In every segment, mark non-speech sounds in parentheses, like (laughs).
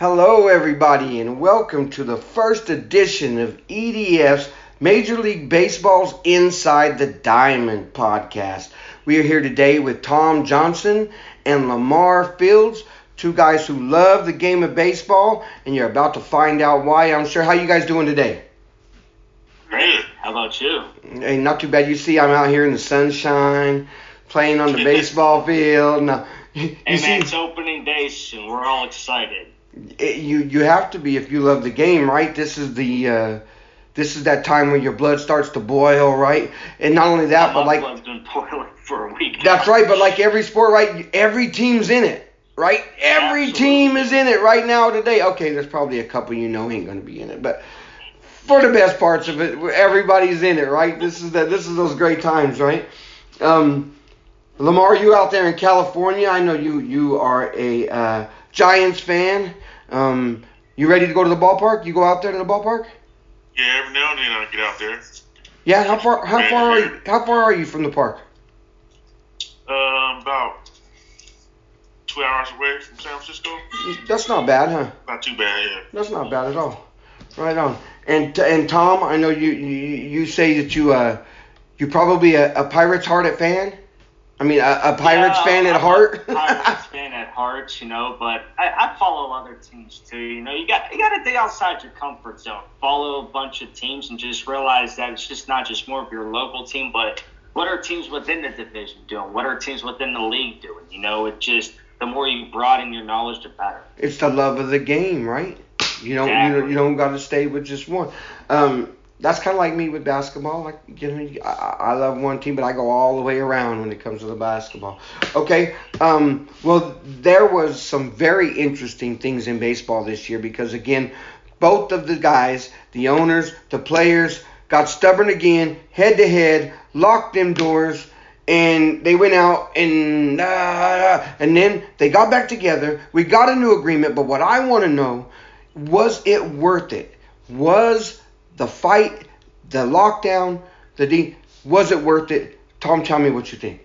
Hello, everybody, and welcome to the first edition of EDF's Major League Baseball's Inside the Diamond podcast. We are here today with Tom Johnson and Lamar Fields, two guys who love the game of baseball, and you're about to find out why. I'm sure. How you guys doing today? Great. How about you? Hey, not too bad. You see, I'm out here in the sunshine, playing on the (laughs) baseball field. No, (laughs) you Hey see, man, it's opening day soon. We're all excited. It, you you have to be if you love the game, right? This is the uh, this is that time when your blood starts to boil, right? And not only that, but like blood's been boiling (laughs) for a week. that's right. But like every sport, right? Every team's in it, right? Every Absolutely. team is in it right now today. Okay, there's probably a couple you know ain't gonna be in it, but for the best parts of it, everybody's in it, right? This is the this is those great times, right? Um, Lamar, you out there in California? I know you you are a uh, Giants fan. Um, you ready to go to the ballpark? You go out there to the ballpark? Yeah, every now and then I get out there. Yeah. How far how far are you, how far are you from the park? Um, about two hours away from San Francisco. That's not bad, huh? Not too bad, yeah. That's not bad at all. Right on. And and Tom, I know you you, you say that you uh you probably a, a Pirates hearted fan. I mean a, a Pirates Yeah, fan at I'm heart. a Pirates (laughs) fan at heart, you know, but I, I follow other teams too. You know, you got you got to dig outside your comfort zone. Follow a bunch of teams and just realize that it's just not just more of your local team, but what are teams within the division doing? What are teams within the league doing? You know, it just the more you broaden your knowledge, the better. it's the love of the game, right? You don't you, don't- Exactly. you don't got to stay with just one. Um, that's kind of like me with basketball. Like you know, I, I love one team, but I go all the way around when it comes to the basketball. Okay. Um, well, there was some very interesting things in baseball this year because again, both of the guys, the owners, the players, got stubborn again, head to head, locked them doors, and they went out and uh, and then they got back together. We got a new agreement, but what I want to know was it worth it? Was the fight, the lockdown, the de- was it worth it? Tom, tell me what you think.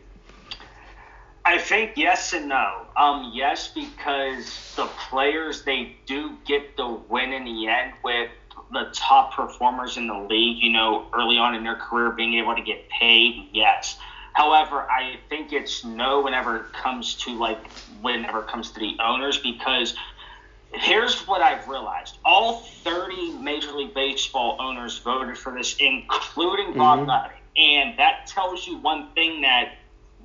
I think yes and no. Um, yes, because the players they do get the win in the end with the top performers in the league. You know, early on in their career, being able to get paid. Yes. However, I think it's no whenever it comes to like whenever it comes to the owners because here's what I've realized: all 30 Major League Baseball owners voted for this, including Bob Mhm. Nutting, and that tells you one thing that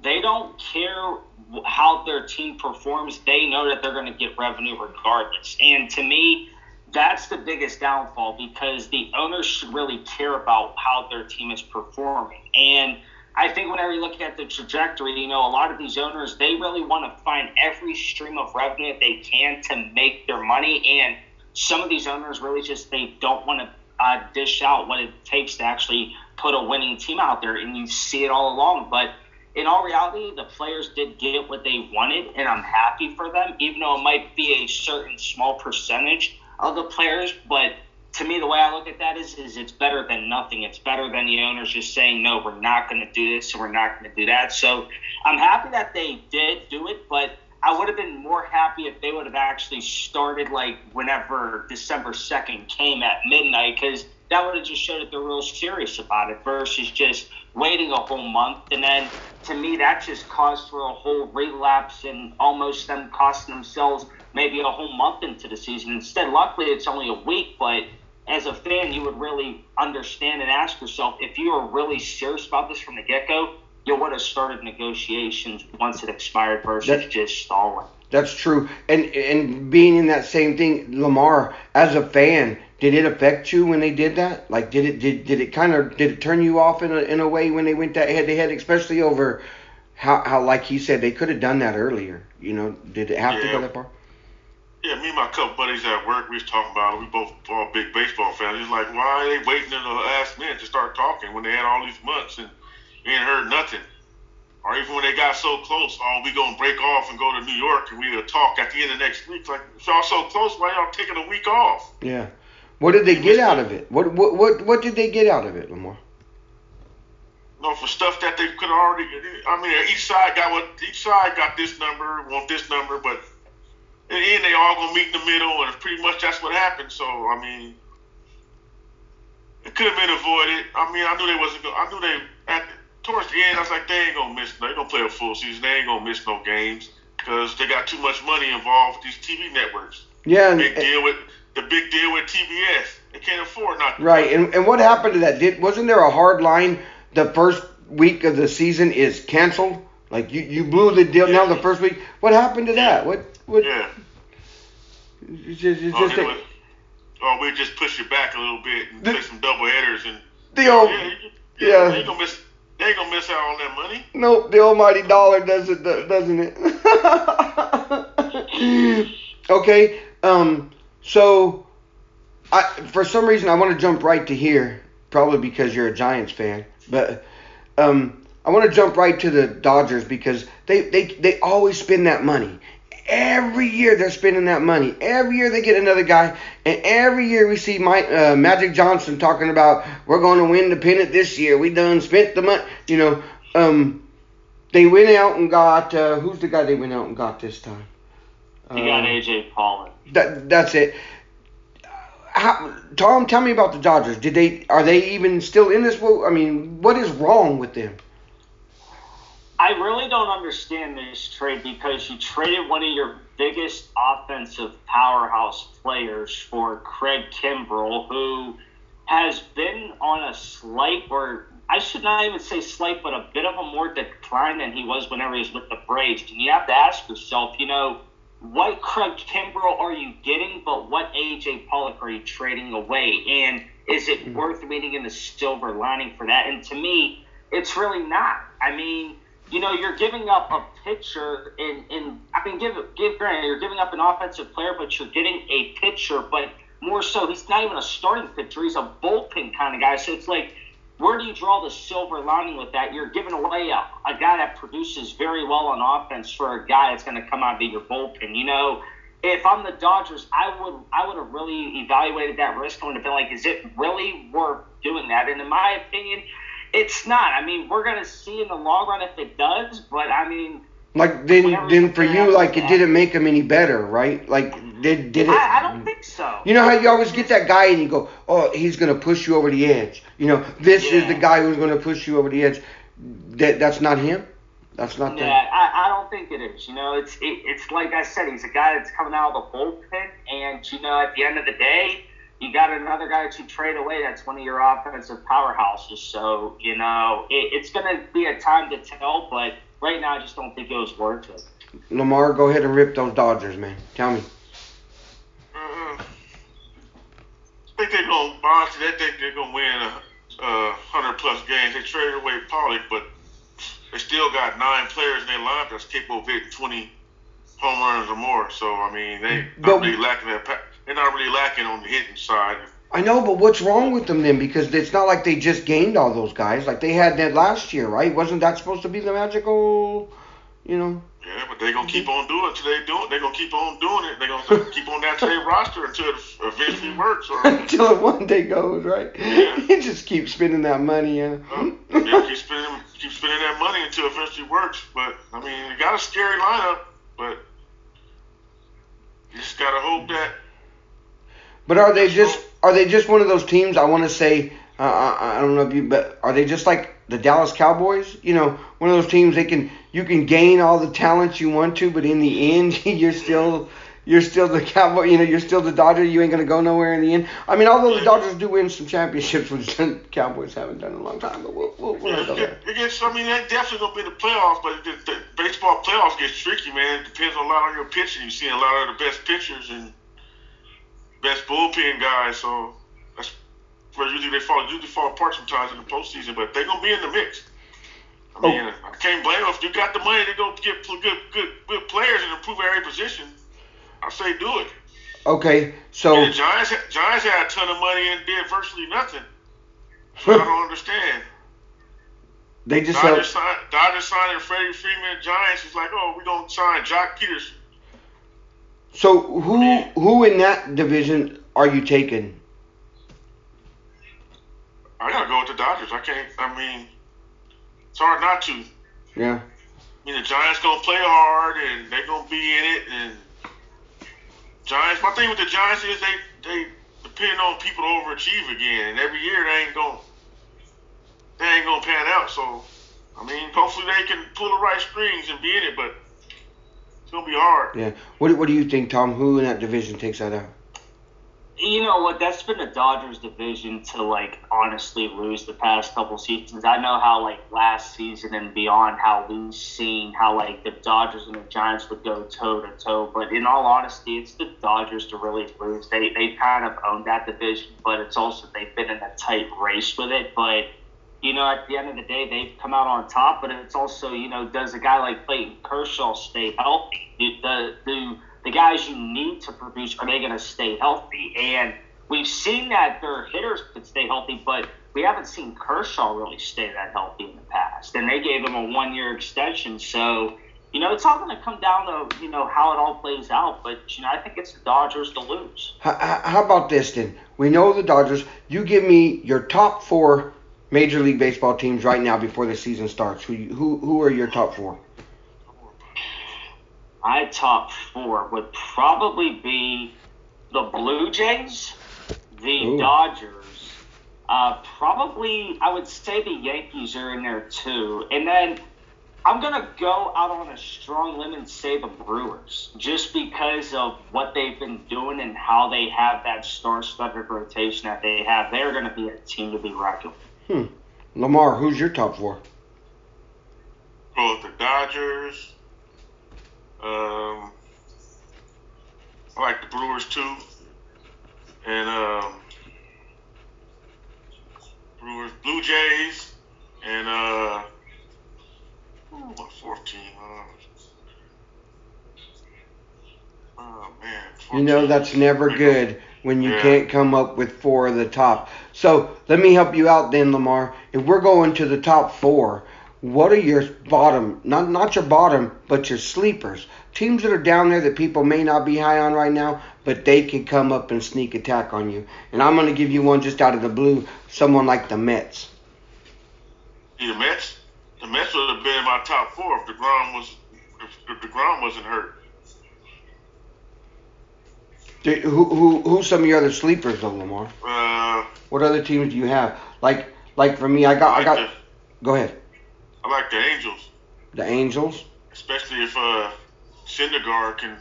they don't care how their team performs. They know that they're going to get revenue regardless. And to me, that's the biggest downfall because the owners should really care about how their team is performing. And I think whenever you look at the trajectory, you know, a lot of these owners, they really want to find every stream of revenue that they can to make their money. And some of these owners really just, they don't want to uh, dish out what it takes to actually put a winning team out there. And you see it all along. But in all reality, the players did get what they wanted, and I'm happy for them, even though it might be a certain small percentage of the players. But to me, the way I look at that is, is it's better than nothing. It's better than the owners just saying, no, we're not going to do this, and we're not going to do that. So I'm happy that they did do it, but I would have been more happy if they would have actually started like whenever December 2nd came at midnight, because that would have just showed that they're real serious about it versus just waiting a whole month. And then to me, that just caused for a whole relapse and almost them costing themselves maybe a whole month into the season. Instead, luckily, it's only a week, but as a fan, you would really understand and ask yourself if you were really serious about this from the get go, you would have started negotiations once it expired versus that's, just stalling. That's true. And and being in that same thing, Lamar, as a fan, did it affect you when they did that? Like, did it did, did it kind of did it turn you off in a, in a way when they went that head to head, especially over how how like he said they could have done that earlier. You know, did it have to go that far? Yeah, me and my couple buddies at work, we was talking about it. We both all big baseball fans. He's like, why are they waiting in the last minute to start talking when they had all these months and you ain't heard nothing? Or even when they got so close, oh, we gonna break off and go to New York and we will talk at the end of next week. Like, if y'all so close, why y'all taking a week off? Yeah. What did they get out of it? What what what what did they get out of it, Lamar? No, for stuff that they could already. I mean, each side got what each side got this number, want this number, but in the end, they all gonna meet in the middle, and pretty much that's what happened. So I mean, it could have been avoided. I mean, I knew they wasn't. Gonna, I knew they at towards the end. I was like, they ain't gonna miss. They gonna play a full season. They ain't gonna miss no games because they got too much money involved with these TV networks. Yeah, and, Big deal with the big deal with TBS. They can't afford not to. right. And, and what happened to that? Did wasn't there a hard line? The first week of the season is canceled. Like you, you blew the deal. Now the first week. What happened to that? What? What? Yeah. It's just, it's Oh, just they a- or we just push it back a little bit and The- play some double headers and the old. yeah, yeah. yeah, They ain't gonna miss. They ain't gonna miss out on that money. Nope, the almighty dollar does it, doesn't it? (laughs) okay, um, so I for some reason I want to jump right to here, probably because you're a Giants fan, but um, I want to jump right to the Dodgers because they they they always spend that money. Every year they're spending that money. Every year they get another guy, and every year we see Mike, uh, Magic Johnson talking about we're going to win the pennant this year. We done spent the money. You know, um, they went out and got uh, who's the guy they went out and got this time? You got Uh, AJ Pollock. that that's it. How, Tom, tell me about the Dodgers. Did they are they even still in this? I mean, what is wrong with them? I really don't understand this trade because you traded one of your biggest offensive powerhouse players for Craig Kimbrel, who has been on a slight, or I should not even say slight, but a bit of a more decline than he was whenever he was with the Braves. And you have to ask yourself, you know, what Craig Kimbrel are you getting, but what AJ Pollock are you trading away? And is it worth reading in the silver lining for that? And to me, it's really not. I mean, you know, you're giving up a pitcher in, in I mean, give give granted, you're giving up an offensive player, but you're getting a pitcher, but more so, he's not even a starting pitcher. He's a bullpen kind of guy. So it's like, where do you draw the silver lining with that? You're giving away a, a guy that produces very well on offense for a guy that's going to come out and be your bullpen. You know, if I'm the Dodgers, I would I would have really evaluated that risk and would have been like, is it really worth doing that? And in my opinion, it's not. I mean, we're going to see in the long run if it does, but I mean, Like then, then for you like it didn't make him any better, right? Like mm-hmm. did did it? I, I don't think so. You know how you always get that guy and you go, oh, he's gonna push you over the edge. You know, this is the guy who's gonna push you over the edge. That that's not him. That's not Yeah, the. I, I don't think it is. You know, it's it, it's like I said, he's a guy that's coming out of the bullpen, and you know, at the end of the day, you got another guy to trade away. That's one of your offensive powerhouses. So you know, it, it's going to be a time to tell. But right now, I just don't think it was worth it. Lamar, go ahead and rip those Dodgers, man. Tell me. Uh, I think they're gonna honestly. They think they're gonna win a, a hundred plus games. They traded away Pollock, but they still got nine players in their lineup that's capable of hitting twenty home runs or more. So I mean, they But- not really lacking that. pa- They're not really lacking on the hitting side. I know, but what's wrong with them then? Because it's not like they just gained all those guys. Like they had that last year, right? Wasn't that supposed to be the magical, you know? Yeah, but they're gonna keep on doing it until they do it. They're gonna keep on doing it. They're gonna keep on that their roster until it eventually works. (laughs) Or Until it one day goes, right? Yeah. (laughs) You just keep spending that money, yeah. uh, they'll keep spending keep spending that money until it eventually works. But I mean, you got a scary lineup, but you just gotta hope that But are they just are they just one of those teams? I want to say uh, I, I don't know if you, but are they just like the Dallas Cowboys? You know, one of those teams they can you can gain all the talents you want to, but in the end (laughs) you're still you're still the Cowboy. You know, you're still the Dodger. You ain't gonna go nowhere in the end. I mean, although the Dodgers do win some championships, which the (laughs) Cowboys haven't done in a long time, but we'll we'll, we'll Yeah, go it, there. it gets. I mean, they definitely gonna be the playoffs, but the, the baseball playoffs gets tricky, man. It depends a lot on your pitching. You see a lot of the best pitchers and best bullpen guys, so that's where usually they fall usually fall apart sometimes in the postseason. But they're gonna be in the mix. I oh. mean, I can't blame them if you got the money to go get good, good, good players and improve every position. I say do it. Okay, so And the Giants, Giants had a ton of money and did virtually nothing. So I don't (laughs) understand. they just Dodgers, have, sign, Dodgers signing Freddie Freeman. Giants is like, oh, we're gonna sign Joc Pederson. So who who in that division are you taking? I gotta go with the Dodgers. I can't. I mean, it's hard not to. Yeah. I mean, the Giants gonna play hard and they're gonna be in it, and Giants. My thing with the Giants is they they depend on people to overachieve again, and every year they ain't gonna they ain't gonna pan out. So I mean, hopefully they can pull the right strings and be in it, but it's gonna be hard. Yeah. What What do you think, Tom? Who in that division takes that out? You know what? That's been the Dodgers' division to like honestly lose the past couple seasons. I know how like last season and beyond how we've seen how like the Dodgers and the Giants would go toe to toe. But in all honesty, it's the Dodgers to really lose. They they kind of owned that division, but it's also they've been in a tight race with it. But you know, at the end of the day, they've come out on top. But it's also you know, does a guy like Clayton Kershaw stay healthy? Do, do the guys you need to produce, are they going to stay healthy? And we've seen that their hitters could stay healthy, but we haven't seen Kershaw really stay that healthy in the past. And they gave him a one year extension. So, you know, it's all going to come down to, you know, how it all plays out. But, you know, I think it's the Dodgers to lose. How, how about this then? We know the Dodgers. You give me your top four Major League Baseball teams right now before the season starts. Who, who, who are your top four? my top four would probably be the Blue Jays, the Ooh. Dodgers, uh, probably I would say the Yankees are in there too, and then I'm gonna go out on a strong limb and say the Brewers, just because of what they've been doing and how they have that star-studded rotation that they have. They're gonna be a team to be reckoned. Hmm. Lamar, who's your top four? Both the Dodgers, um, I like the Brewers too, and um, Brewers, Blue Jays, and uh, ooh, my fourth team. Uh, oh man. You know that's never good when you can't come up with four of the top. So let me help you out then, Lamar. If we're going to the top four, what are your bottom not not your bottom but your sleepers? Teams that are down there that people may not be high on right now but they could come up and sneak attack on you. And i'm going to give you one just out of the blue someone like the mets. The mets? The mets would have been in my top four if DeGrom was if, if DeGrom wasn't hurt who, who who's some of your other sleepers though lamar uh, what other teams do you have like like for me i got i, got the, go ahead I like the Angels. The Angels? Especially if uh, Syndergaard can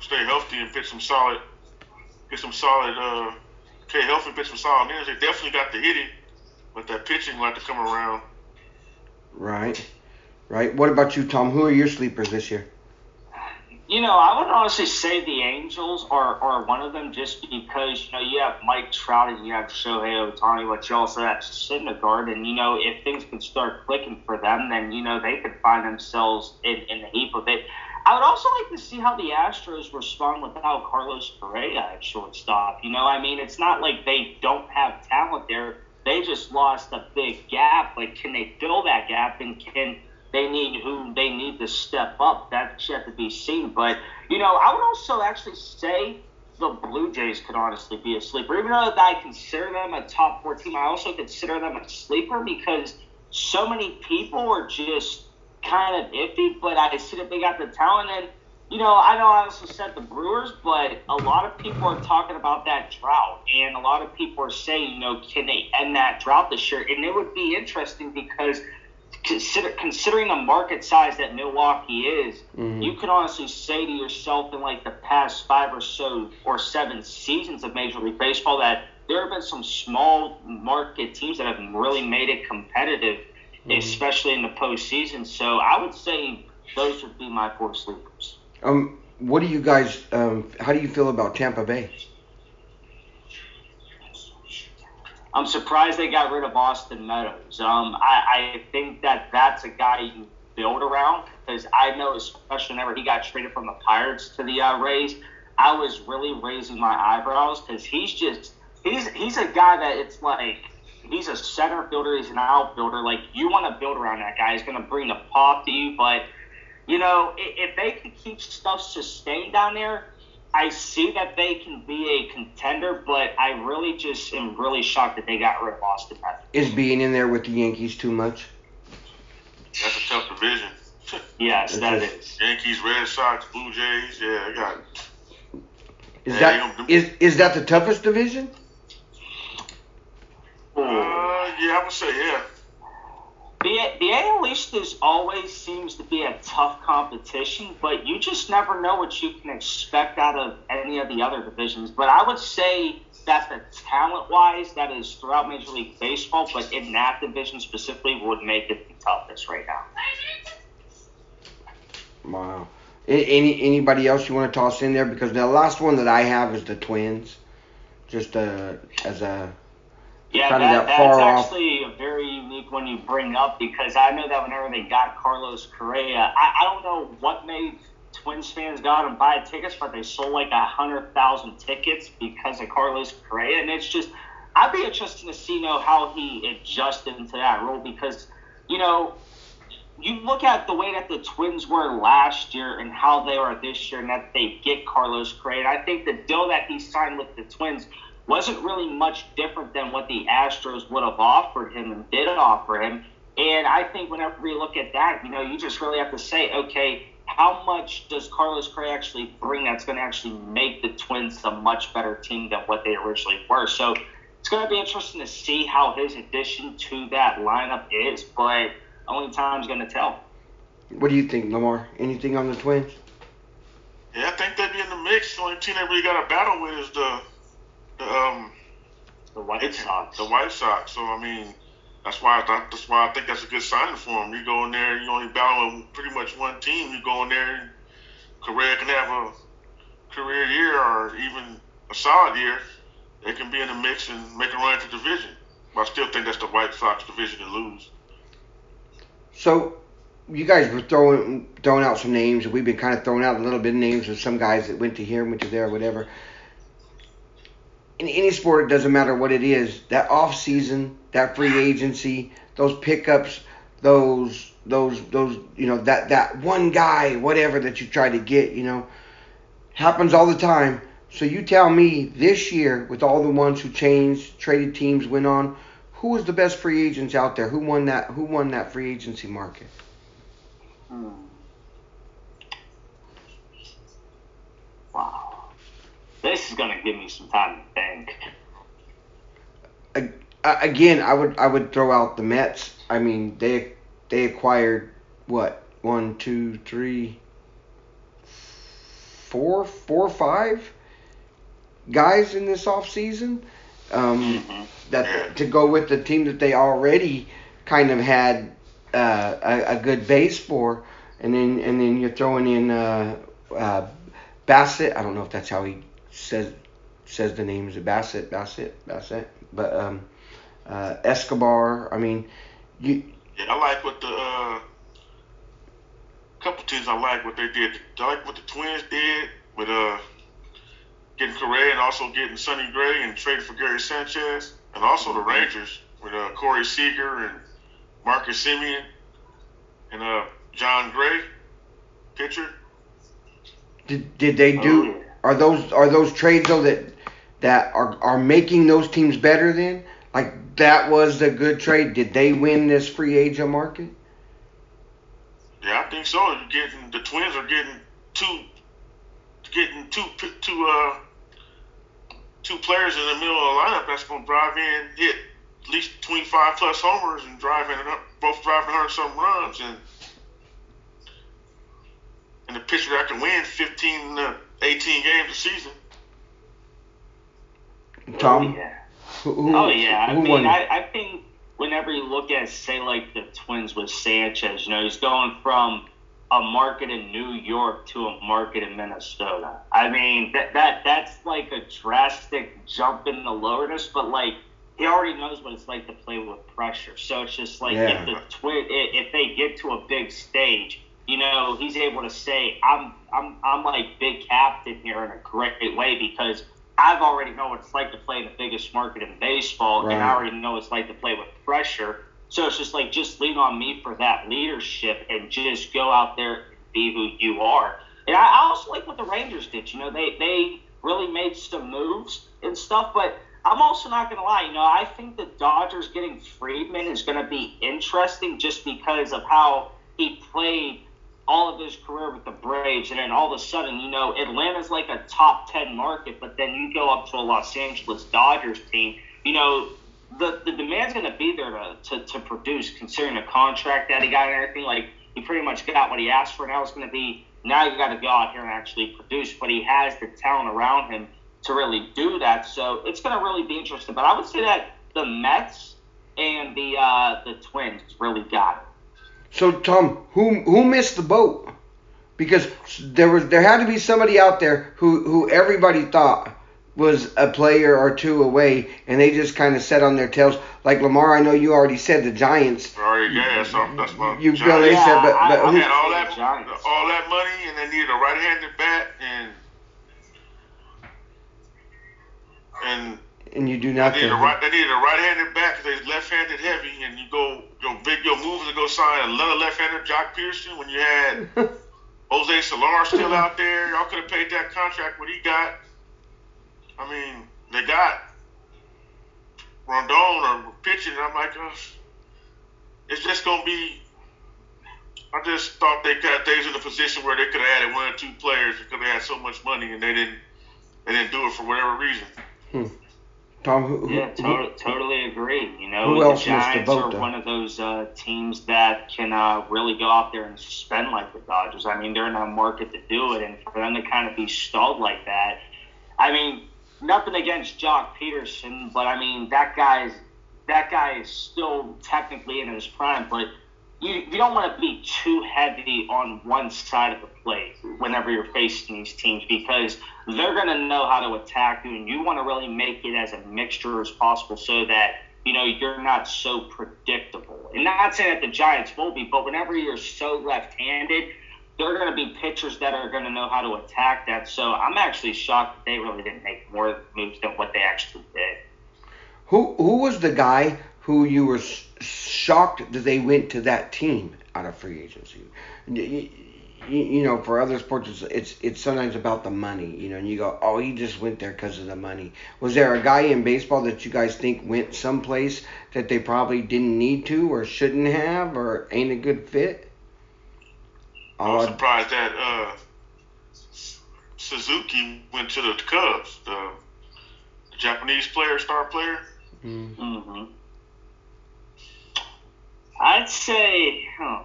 stay healthy and pitch some solid, get some solid, uh, stay healthy and pitch some solid innings. They definitely got the hitting, but that pitching will have to come around. Right. Right. What about you, Tom? Who are your sleepers this year? You know, I would honestly say the Angels are, are one of them just because, you know, you have Mike Trout and you have Shohei Ohtani, but you also have Syndergaard. And, you know, if things could start clicking for them, then, you know, they could find themselves in, in the heap of it. I would also like to see how the Astros respond without Carlos Correa at shortstop. You know, I mean, it's not like they don't have talent there. They just lost a big gap. Like, can they fill that gap and can – they need who they need to step up. That's yet to be seen. But you know, I would also actually say the Blue Jays could honestly be a sleeper. Even though I consider them a top four team, I also consider them a sleeper because so many people are just kind of iffy. But I see that they got the talent and. You know, I know I also said the Brewers, but a lot of people are talking about that drought, and a lot of people are saying, you know, can they end that drought this year? And it would be interesting because consider considering the market size that Milwaukee is, mm-hmm. you could honestly say to yourself in like the past five or so or seven seasons of Major League Baseball that there have been some small market teams that have really made it competitive, mm-hmm. especially in the postseason. So I would say those would be my four sleepers. Um, what do you guys? Um, how do you feel about Tampa Bay? I'm surprised they got rid of Austin Meadows. Um, I, I think that that's a guy you build around because I know, especially whenever he got traded from the Pirates to the uh, Rays, I was really raising my eyebrows because he's just he's he's a guy that it's like he's a center fielder, he's an outfielder. Like you want to build around that guy. He's going to bring the pop to you, but you know if, if they can keep stuff sustained down there, I see that they can be a contender, but I really just am really shocked that they got rid of Austin Is being in there with the Yankees too much? That's a tough division. (laughs) yes, that is. Yankees, Red Sox, Blue Jays. Yeah, I got. Is Yeah, that is is that the toughest division? Uh, yeah, I would say yeah. The, the AL East is always seems to be a tough competition, but you just never know what you can expect out of any of the other divisions. But I would say that the talent wise, that is throughout Major League Baseball, but in that division specifically, would make it the toughest right now. Wow. Any anybody else you want to toss in there? Because the last one that I have is the Twins. Just uh, as a Yeah, that, that's off. actually a very unique one you bring up because I know that whenever they got Carlos Correa, I, I don't know what made Twins fans go out and buy tickets, but they sold like a hundred thousand tickets because of Carlos Correa, and it's just I'd be interested to see you know how he adjusted into that role because you know you look at the way that the Twins were last year and how they are this year, and that they get Carlos Correa. And I think the deal that he signed with the Twins wasn't really much different than what the Astros would have offered him and did offer him. And I think whenever we look at that, you know, you just really have to say, okay, how much does Carlos Correa actually bring that's going to actually make the Twins a much better team than what they originally were? So it's going to be interesting to see how his addition to that lineup is, but only time's going to tell. what do you think, Lamar? Anything on the Twins? Yeah, I think they'd be in the mix. The only team they really got a battle with is the the um The White Sox. the White Sox. So I mean, that's why I thought, that's why I think that's a good signing for them. You go in there, you only battle with pretty much one team. You go in there, and Correa can have a career year or even a solid year. They can be in the mix and make a run at the division. But I still think that's the White Sox division to lose. So, you guys were throwing throwing out some names, and we've been kind of throwing out a little bit of names of some guys that went to here, went to there, whatever. In any sport, it doesn't matter what it is. That off season, that free agency, those pickups, those those those you know that that one guy, whatever that you try to get, you know, happens all the time. So you tell me this year, with all the ones who changed, traded teams, went on, who was the best free agents out there? Who won that? Who won that free agency market? Hmm. Wow. This is going to give me some time to think. Uh, again, I would I would throw out the Mets. I mean, they they acquired what one, two, three, four, four, five guys in this off season. Um, Mhm. that to go with the team that they already kind of had uh, a, a good base for, and then and then you're throwing in uh, uh, Bassitt. I don't know if that's how he says says the name. Is it Bassitt? Bassitt? Bassitt? But um, uh, Escobar. I mean, you Yeah, I like what the uh, couple teams I like what they did. I like what the Twins did with uh getting Correa and also getting Sonny Gray and trading for Gary Sanchez, and also the Rangers with uh, Corey Seager and Marcus Semien and uh Jon Gray, pitcher. did, did they do? Yeah. Are those are those trades though that that are are making those teams better? Then like that was a good trade. Did they win this free agent market? Yeah, I think so. You're getting the Twins are getting two, getting two two uh two players in the middle of the lineup that's going to drive in, hit at least 25 plus homers and drive in both driving 100 some runs and and the pitcher that can win 15 to 18 games a season. Tom, Oh, yeah. who, who, Oh yeah, I who mean. I, I think whenever you look at say like the Twins with Sanchez, you know, he's going from a market in New York to a market in Minnesota. I mean, that that that's like a drastic jump in the lowerness, but like he already knows what it's like to play with pressure. So it's just like Yeah. if the twin if if they get to a big stage, you know, he's able to say, I'm I'm I'm like big captain here in a great way because I've already know what it's like to play in the biggest market in baseball, and I already know what it's like to play with pressure. So it's just like just lean on me for that leadership and just go out there and be who you are. And I I also like what the Rangers did. You know, they they really made some moves and stuff, but I'm also not gonna lie. You know, I think the Dodgers getting Friedman is gonna be interesting just because of how he played all of his career with the Braves, and then all of a sudden, you know, Atlanta's like a top 10 market, but then you go up to a Los Angeles Dodgers team, you know, the, the demand's going to be there to, to, to produce, considering the contract that he got and everything. Like, he pretty much got what he asked for. Now it's going to be, now you got to go out here and actually produce, but he has the talent around him to really do that. So it's going to really be interesting. But I would say that the Mets and the uh, the Twins really got it. So Tom, who who missed the boat? Because there was there had to be somebody out there who who everybody thought was a player or two away, and they just kind of sat on their tails. Like Lamar, I know you already said the Giants. Already, yeah, that's, that's my You Giants. really Yeah, said, but, I- but I who, had all that Giants. all that money, and they needed a right-handed bat, and and and you do they nothing. needed a right they needed a right-handed back because they left-handed heavy, and you go your big your moves to go sign another left-handed Joc Pederson when you had (laughs) Jose Soler still out there. Y'all could have paid that contract what he got. I mean, they got Rodon or pitching, and I'm like, uh, it's just gonna be. I just thought they got they was in a position where they could have added one or two players because they had so much money and they didn't they didn't do it for whatever reason. Tom, who, who, Yeah, who- to- totally agree. You know, Who the else missed the Giants are though? one of those uh, teams that can uh, really go out there and spend like the Dodgers. I mean, they're in a market to do it, and for them to kind of be stalled like that, I mean, nothing against Joc Pederson, but I mean that guy's that guy is still technically in his prime, but you, you don't want to be too heavy on one side of the plate whenever you're facing these teams because they're going to know how to attack you, and you want to really make it as a mixture as possible so that you know you're not so predictable. And not saying that the Giants will be, but whenever you're so left-handed, there are going to be pitchers that are going to know how to attack that. So I'm actually shocked that they really didn't make more moves than what they actually did. who who was the guy who you were shocked that they went to that team out of free agency? You, you- you know, for other sports, it's, it's it's sometimes about the money. You know, and you go, oh, he just went there because of the money. Was there a guy in baseball that you guys think went someplace that they probably didn't need to or shouldn't have or ain't a good fit? I was Oh, surprised that uh, Suzuki went to the Cubs, the, the Japanese player, star player. mm. hmm I'd say, huh,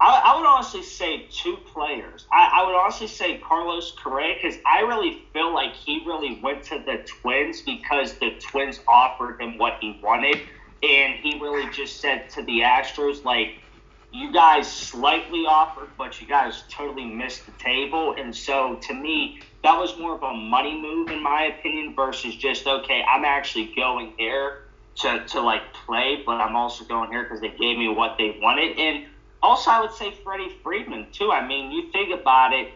I, I would honestly say two players. I, I would honestly say Carlos Correa because I really feel like he really went to the Twins because the Twins offered him what he wanted, and he really just said to the Astros like, "You guys slightly offered, but you guys totally missed the table." And so to me, that was more of a money move in my opinion versus just okay, I'm actually going there to, to like play, but I'm also going here because they gave me what they wanted. And also, I would say Freddie Freeman too. I mean, you think about it,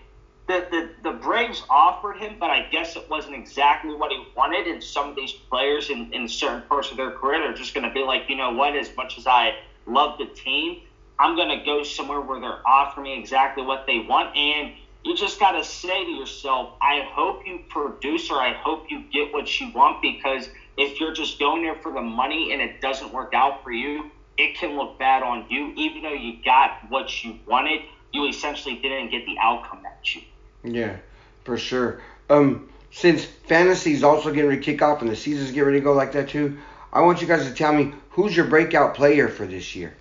the the, the Braves offered him, but I guess it wasn't exactly what he wanted. And some of these players in, in certain parts of their career, they're just going to be like, you know what? As much as I love the team, I'm going to go somewhere where they're offering me exactly what they want. And you just got to say to yourself, I hope you produce or I hope you get what you want because if you're just going there for the money and it doesn't work out for you, it can look bad on you. Even though you got what you wanted, you essentially didn't get the outcome that you. Yeah, for sure. Um, since fantasy's also getting ready to kick off and the season's getting ready to go like that too, I want you guys to tell me who's your breakout player for this year.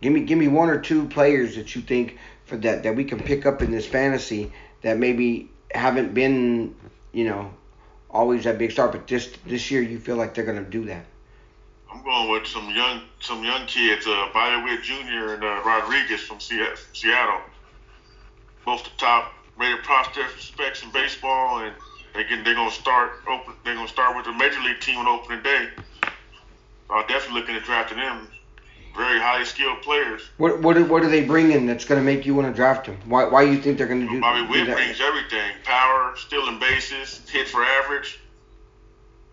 Give me give me one or two players that you think for that that we can pick up in this fantasy that maybe haven't been, you know, always that big star, but this this year you feel like they're gonna do that. I'm going with some young some young kids, uh, Bobby Witt Jr. and uh, Rodriguez from Seattle. Both the top rated prospects in baseball, and they get they're gonna start open. They're gonna start with the major league team on opening day. I'm definitely looking at drafting them. Very highly skilled players. What what what are they bringing that's gonna make you want to draft them? Why why you think they're gonna do, Bobby do Witt that? brings everything: power, stealing bases, hit for average.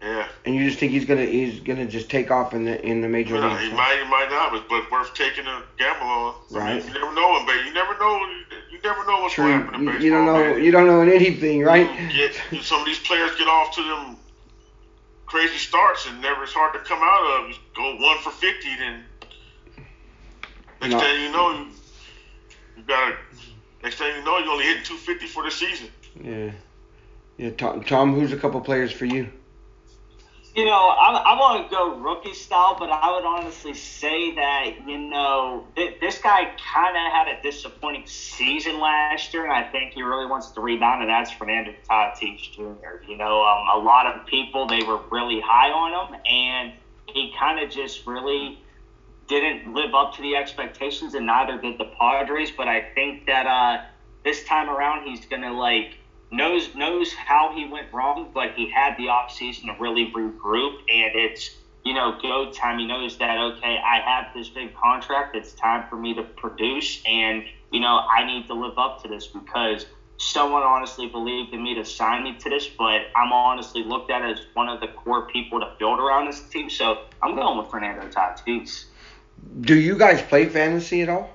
Yeah, And you just think he's gonna he's gonna just take off in the in the major leagues? he might, he might not, but, but worth taking a gamble on. I mean, Right. you never know in baseball. You never know. You never know what's going to happen in You, baseball. you don't know man. you don't know anything, right? Get, some of these players get off to them crazy starts, and never it's hard to come out of. You go one for fifty, then next No. thing you know, you, You got to. Next thing you know, you're only hitting 250 for the season. Yeah. Yeah, Tom, Tom, who's a couple players for you? You know, I, I want to go rookie style, but I would honestly say that, you know, th- this guy kind of had a disappointing season last year, and I think he really wants to rebound, and that's Fernando Tatis Jr. You know, um, a lot of people, they were really high on him, and he kind of just really didn't live up to the expectations, and neither did the Padres, but I think that uh, this time around he's to, like, knows knows how he went wrong, but he had the off season to really regroup, and it's you know go time. He knows that okay, I have this big contract. It's time for me to produce, and you know I need to live up to this because someone honestly believed in me to sign me to this, but I'm honestly looked at as one of the core people to build around this team. So I'm going with Fernando Tatis. Do you guys play fantasy at all?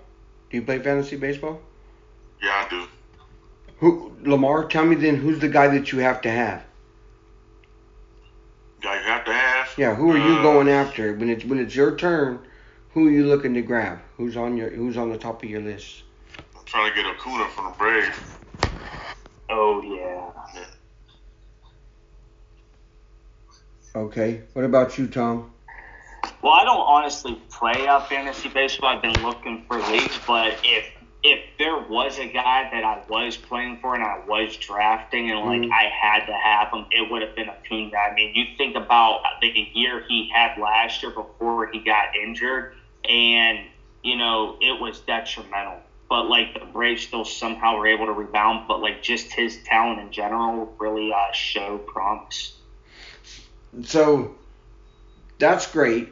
Do you play fantasy baseball? Yeah, I do. Who Lamar? Tell me then, who's the guy that you have to have? Guy you have to have. Yeah, who are you Uh, going after when it's when it's your turn? Who are you looking to grab? Who's on your Who's on the top of your list? I'm trying to get Acuna from the Braves. Oh yeah. Okay. What about you, Tom? Well, I don't honestly play uh, fantasy baseball. I've been looking for leagues, but if if there was a guy that I was playing for and I was drafting and like Mhm. I had to have him, it would have been a Acuna. I mean, you think about the year he had last year before he got injured, and you know it was detrimental. But like the Braves still somehow were able to rebound, but like just his talent in general really uh, showed promise. So that's great,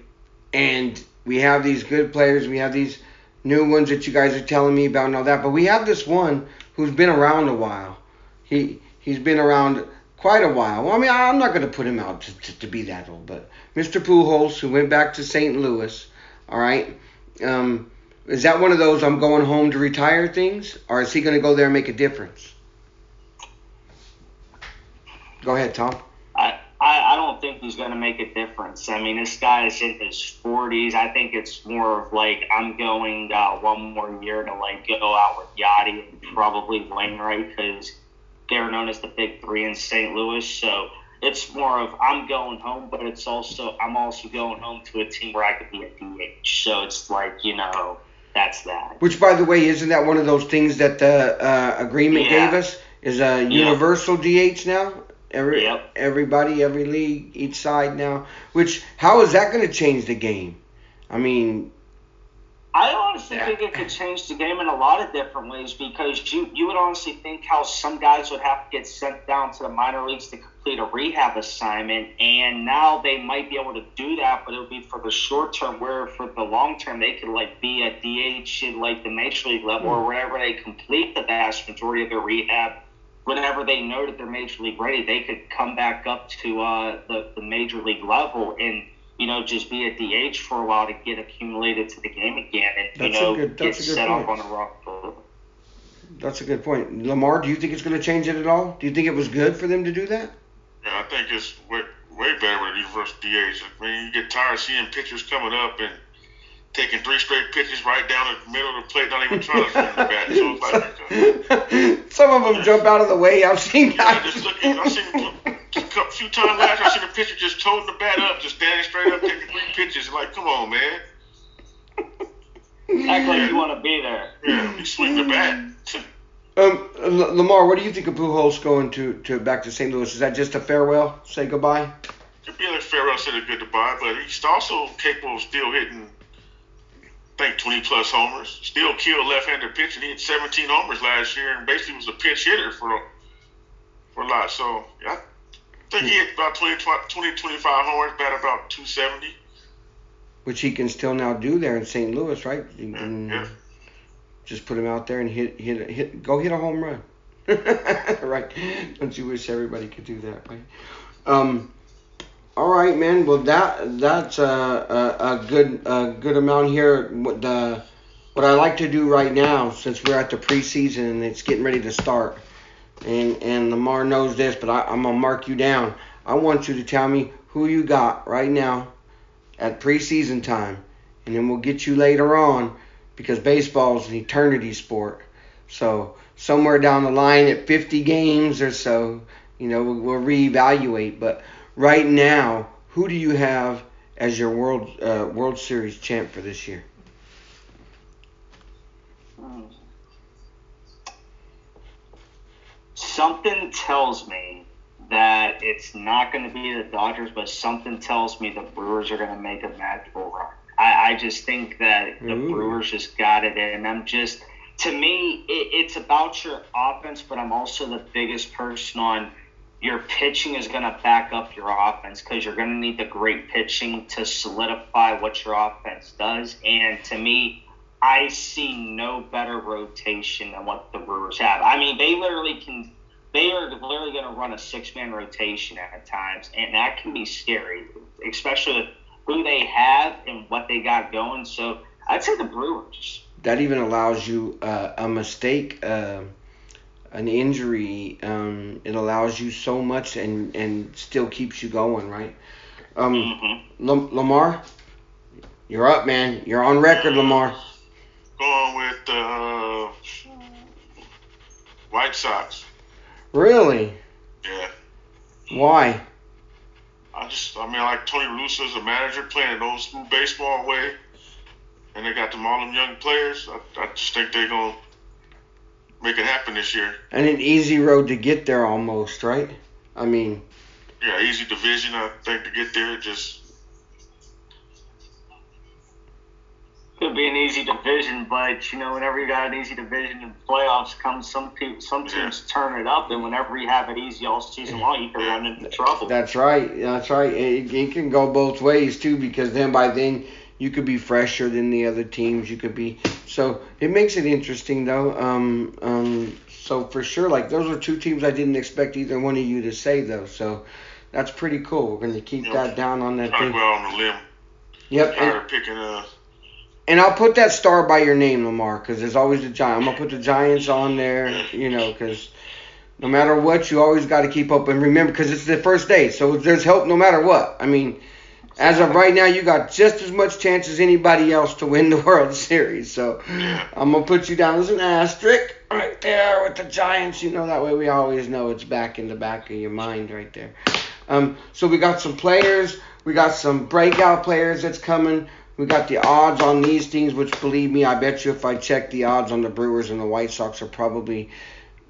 and we have these good players. We have these new ones that you guys are telling me about and all that. But we have this one who's been around a while. He he's been around quite a while. Well, I mean, I'm not going to put him out to, to, to be that old, but Mr. Pujols, who went back to St. Louis. All right. Um, is that one of those I'm going home to retire things, or is he going to go there and make a difference? Go ahead, Tom. Think he's going to make a difference. I mean, this guy is in his 40s. I think it's more of like I'm going uh, one more year to like go out with Yadi and probably Wainwright because they're known as the big three in St. Louis. So it's more of I'm going home, but it's also I'm also going home to a team where I could be a DH. So it's like you know that's that. Which, by the way, isn't that one of those things that the uh, agreement Yeah. gave us? Is a universal DH now? Every Yep. everybody, every league, each side now. Which how is that going to change the game? I mean, I honestly think it could change the game in a lot of different ways because you you would honestly think how some guys would have to get sent down to the minor leagues to complete a rehab assignment, and now they might be able to do that, but it would be for the short term. Where for the long term, they could like be a DH at like the major league level or hmm. wherever they complete the vast majority of their rehab. Whenever they know that they're major league ready, they could come back up to uh, the the major league level and you know, just be a DH for a while to get accumulated to the game again and, you That's a know, good- get that's a good set point. off on the rock foot. that's a good point. Lamar, do you think it's going to change it at all? Do you think it was good for them to do that? Yeah, I think it's way, way better with universal DH. I mean, you get tired of seeing pitchers coming up and taking three straight pitches right down the middle of the plate, not even trying to swing the bat. So it's like, (laughs) Some of them jump out of the way. I've seen I guys. just look, I seen a few times last year, I seen a pitcher just toting the bat up, just standing straight up, taking three pitches. Like, come on, man. Act like you want to be there. Yeah, you swing the bat. Um, L- Lamar, what do you think of Pujols going to, to back to St. Louis? Is that just a farewell? Say goodbye? Could be like Farrell said a good goodbye, but he's also capable of still hitting, I think, 20 plus homers. Still killed left-handed pitching. He hit 17 homers last year and basically was a pinch hitter for for a lot. So yeah, I think he hit about 20, 20 25 homers, bat about 270. Which he can still now do there in St. Louis, right? You Yeah, can yeah. just put him out there and hit hit hit go hit a home run. (laughs) right? Don't you wish everybody could do that, right? Um. All right, man. Well, that that's a, a, a good a good amount here. What the what I like to do right now, since we're at the preseason and it's getting ready to start, and and Lamar knows this, but I, I'm gonna mark you down. I want you to tell me who you got right now at preseason time, and then we'll get you later on because baseball is an eternity sport. So somewhere down the line at 50 games or so, you know, we'll, we'll reevaluate. But right now, who do you have as your World uh, World Series champ for this year? Something tells me that it's not going to be the Dodgers, but something tells me the Brewers are going to make a magical run. I, I just think that the Ooh. Brewers just got it, and I'm just to me, it, it's about your offense, but I'm also the biggest person on your pitching is going to back up your offense because you're going to need the great pitching to solidify what your offense does. And to me, I see no better rotation than what the Brewers have. I mean, they literally can. They are literally going to run a six-man rotation at times, and that can be scary, especially with who they have and what they got going. So I'd say the Brewers. That even allows you uh, a mistake, uh, an injury. Um, it allows you so much and and still keeps you going, right? Um, hmm Lam- Lamar, you're up, man. You're on record, Lamar. Going with the uh, White Sox. Really? Yeah. Why? I just, I mean, I like Tony Russo as a manager playing an old school baseball way, and they got them all them young players. I, I just think they're gonna make it happen this year. And an easy road to get there, almost, right? I mean, Yeah, easy division. I think to get there, just Could be an easy division, but you know, whenever you got an easy division in playoffs, comes some people, some teams turn it up, and whenever you have it easy all season long, you can run into trouble. That's right. That's right. It, it can go both ways too, because then by then you could be fresher than the other teams. You could be so it makes it interesting though. Um, um, so for sure, like those are two teams I didn't expect either one of you to say though. So that's pretty cool. We're gonna keep that down on that thing. out on a limb. Yep. And, picking uh, and I'll put that star by your name, Lamar, because there's always a giant. I'm gonna put the Giants on there, you know, because no matter what, you always got to keep up and remember, because it's the first day, so there's help no matter what. I mean, as of right now, you got just as much chance as anybody else to win the World (laughs) Series. So I'm gonna put you down as an asterisk right there with the Giants. You know that way we always know it's back in the back of your mind right there. Um, so we got some players, we got some breakout players that's coming. We got the odds on these things, which believe me, I bet you if I check the odds on the Brewers and the White Sox are probably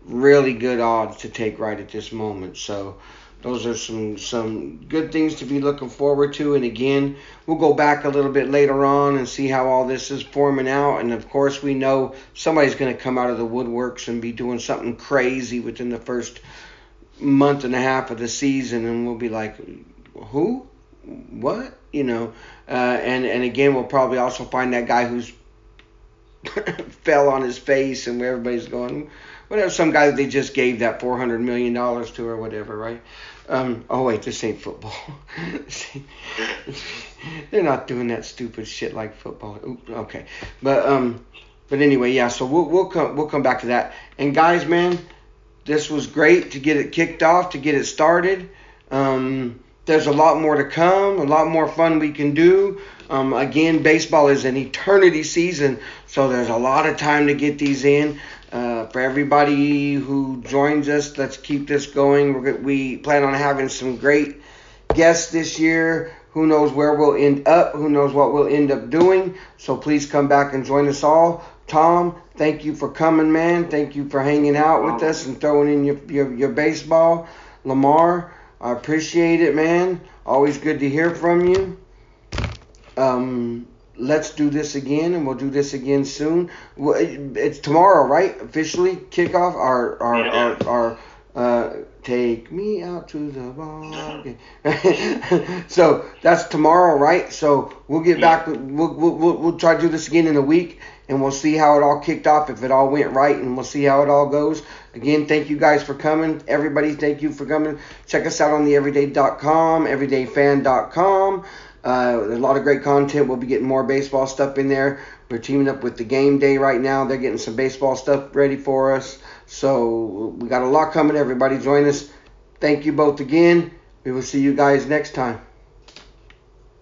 really good odds to take right at this moment. So those are some some good things to be looking forward to. And again, we'll go back a little bit later on and see how all this is forming out. And of course, we know somebody's going to come out of the woodworks and be doing something crazy within the first month and a half of the season, and we'll be like, who? What? You know, uh, and and again, we'll probably also find that guy who's (laughs) fell on his face, and where everybody's going, whatever. Some guy that they just gave that four hundred million dollars to, or whatever, right? Um, oh wait, this ain't football. (laughs) They're not doing that stupid shit like football. Oop, okay, but um, but anyway, yeah. So we'll we'll come we'll come back to that. And guys, man, this was great to get it kicked off, to get it started. Um, there's a lot more to come, a lot more fun we can do. Um, again, baseball is an eternity season, so there's a lot of time to get these in. Uh, for everybody who joins us, let's keep this going. We're, we plan on having some great guests this year. Who knows where we'll end up? Who knows what we'll end up doing? So please come back and join us all. Tom, thank you for coming, man. Thank you for hanging out with us and throwing in your, your, your baseball. Lamar, I appreciate it, man. Always good to hear from you. Um, let's do this again, and we'll do this again soon. Well, It's tomorrow, right? Officially kickoff. Our our Yeah. our, our uh, take me out to the ball (laughs) so that's tomorrow, right? So we'll get back. We'll, we'll, we'll, we'll try to do this again in a week, and we'll see how it all kicked off, if it all went right, and we'll see how it all goes. Again, thank you guys for coming. Everybody, thank you for coming. Check us out on the everyday.com, everydayfan.com. Uh, a lot of great content. We'll be getting more baseball stuff in there. We're teaming up with the game day right now. They're getting some baseball stuff ready for us. So we got a lot coming. Everybody join us. Thank you both again. We will see you guys next time.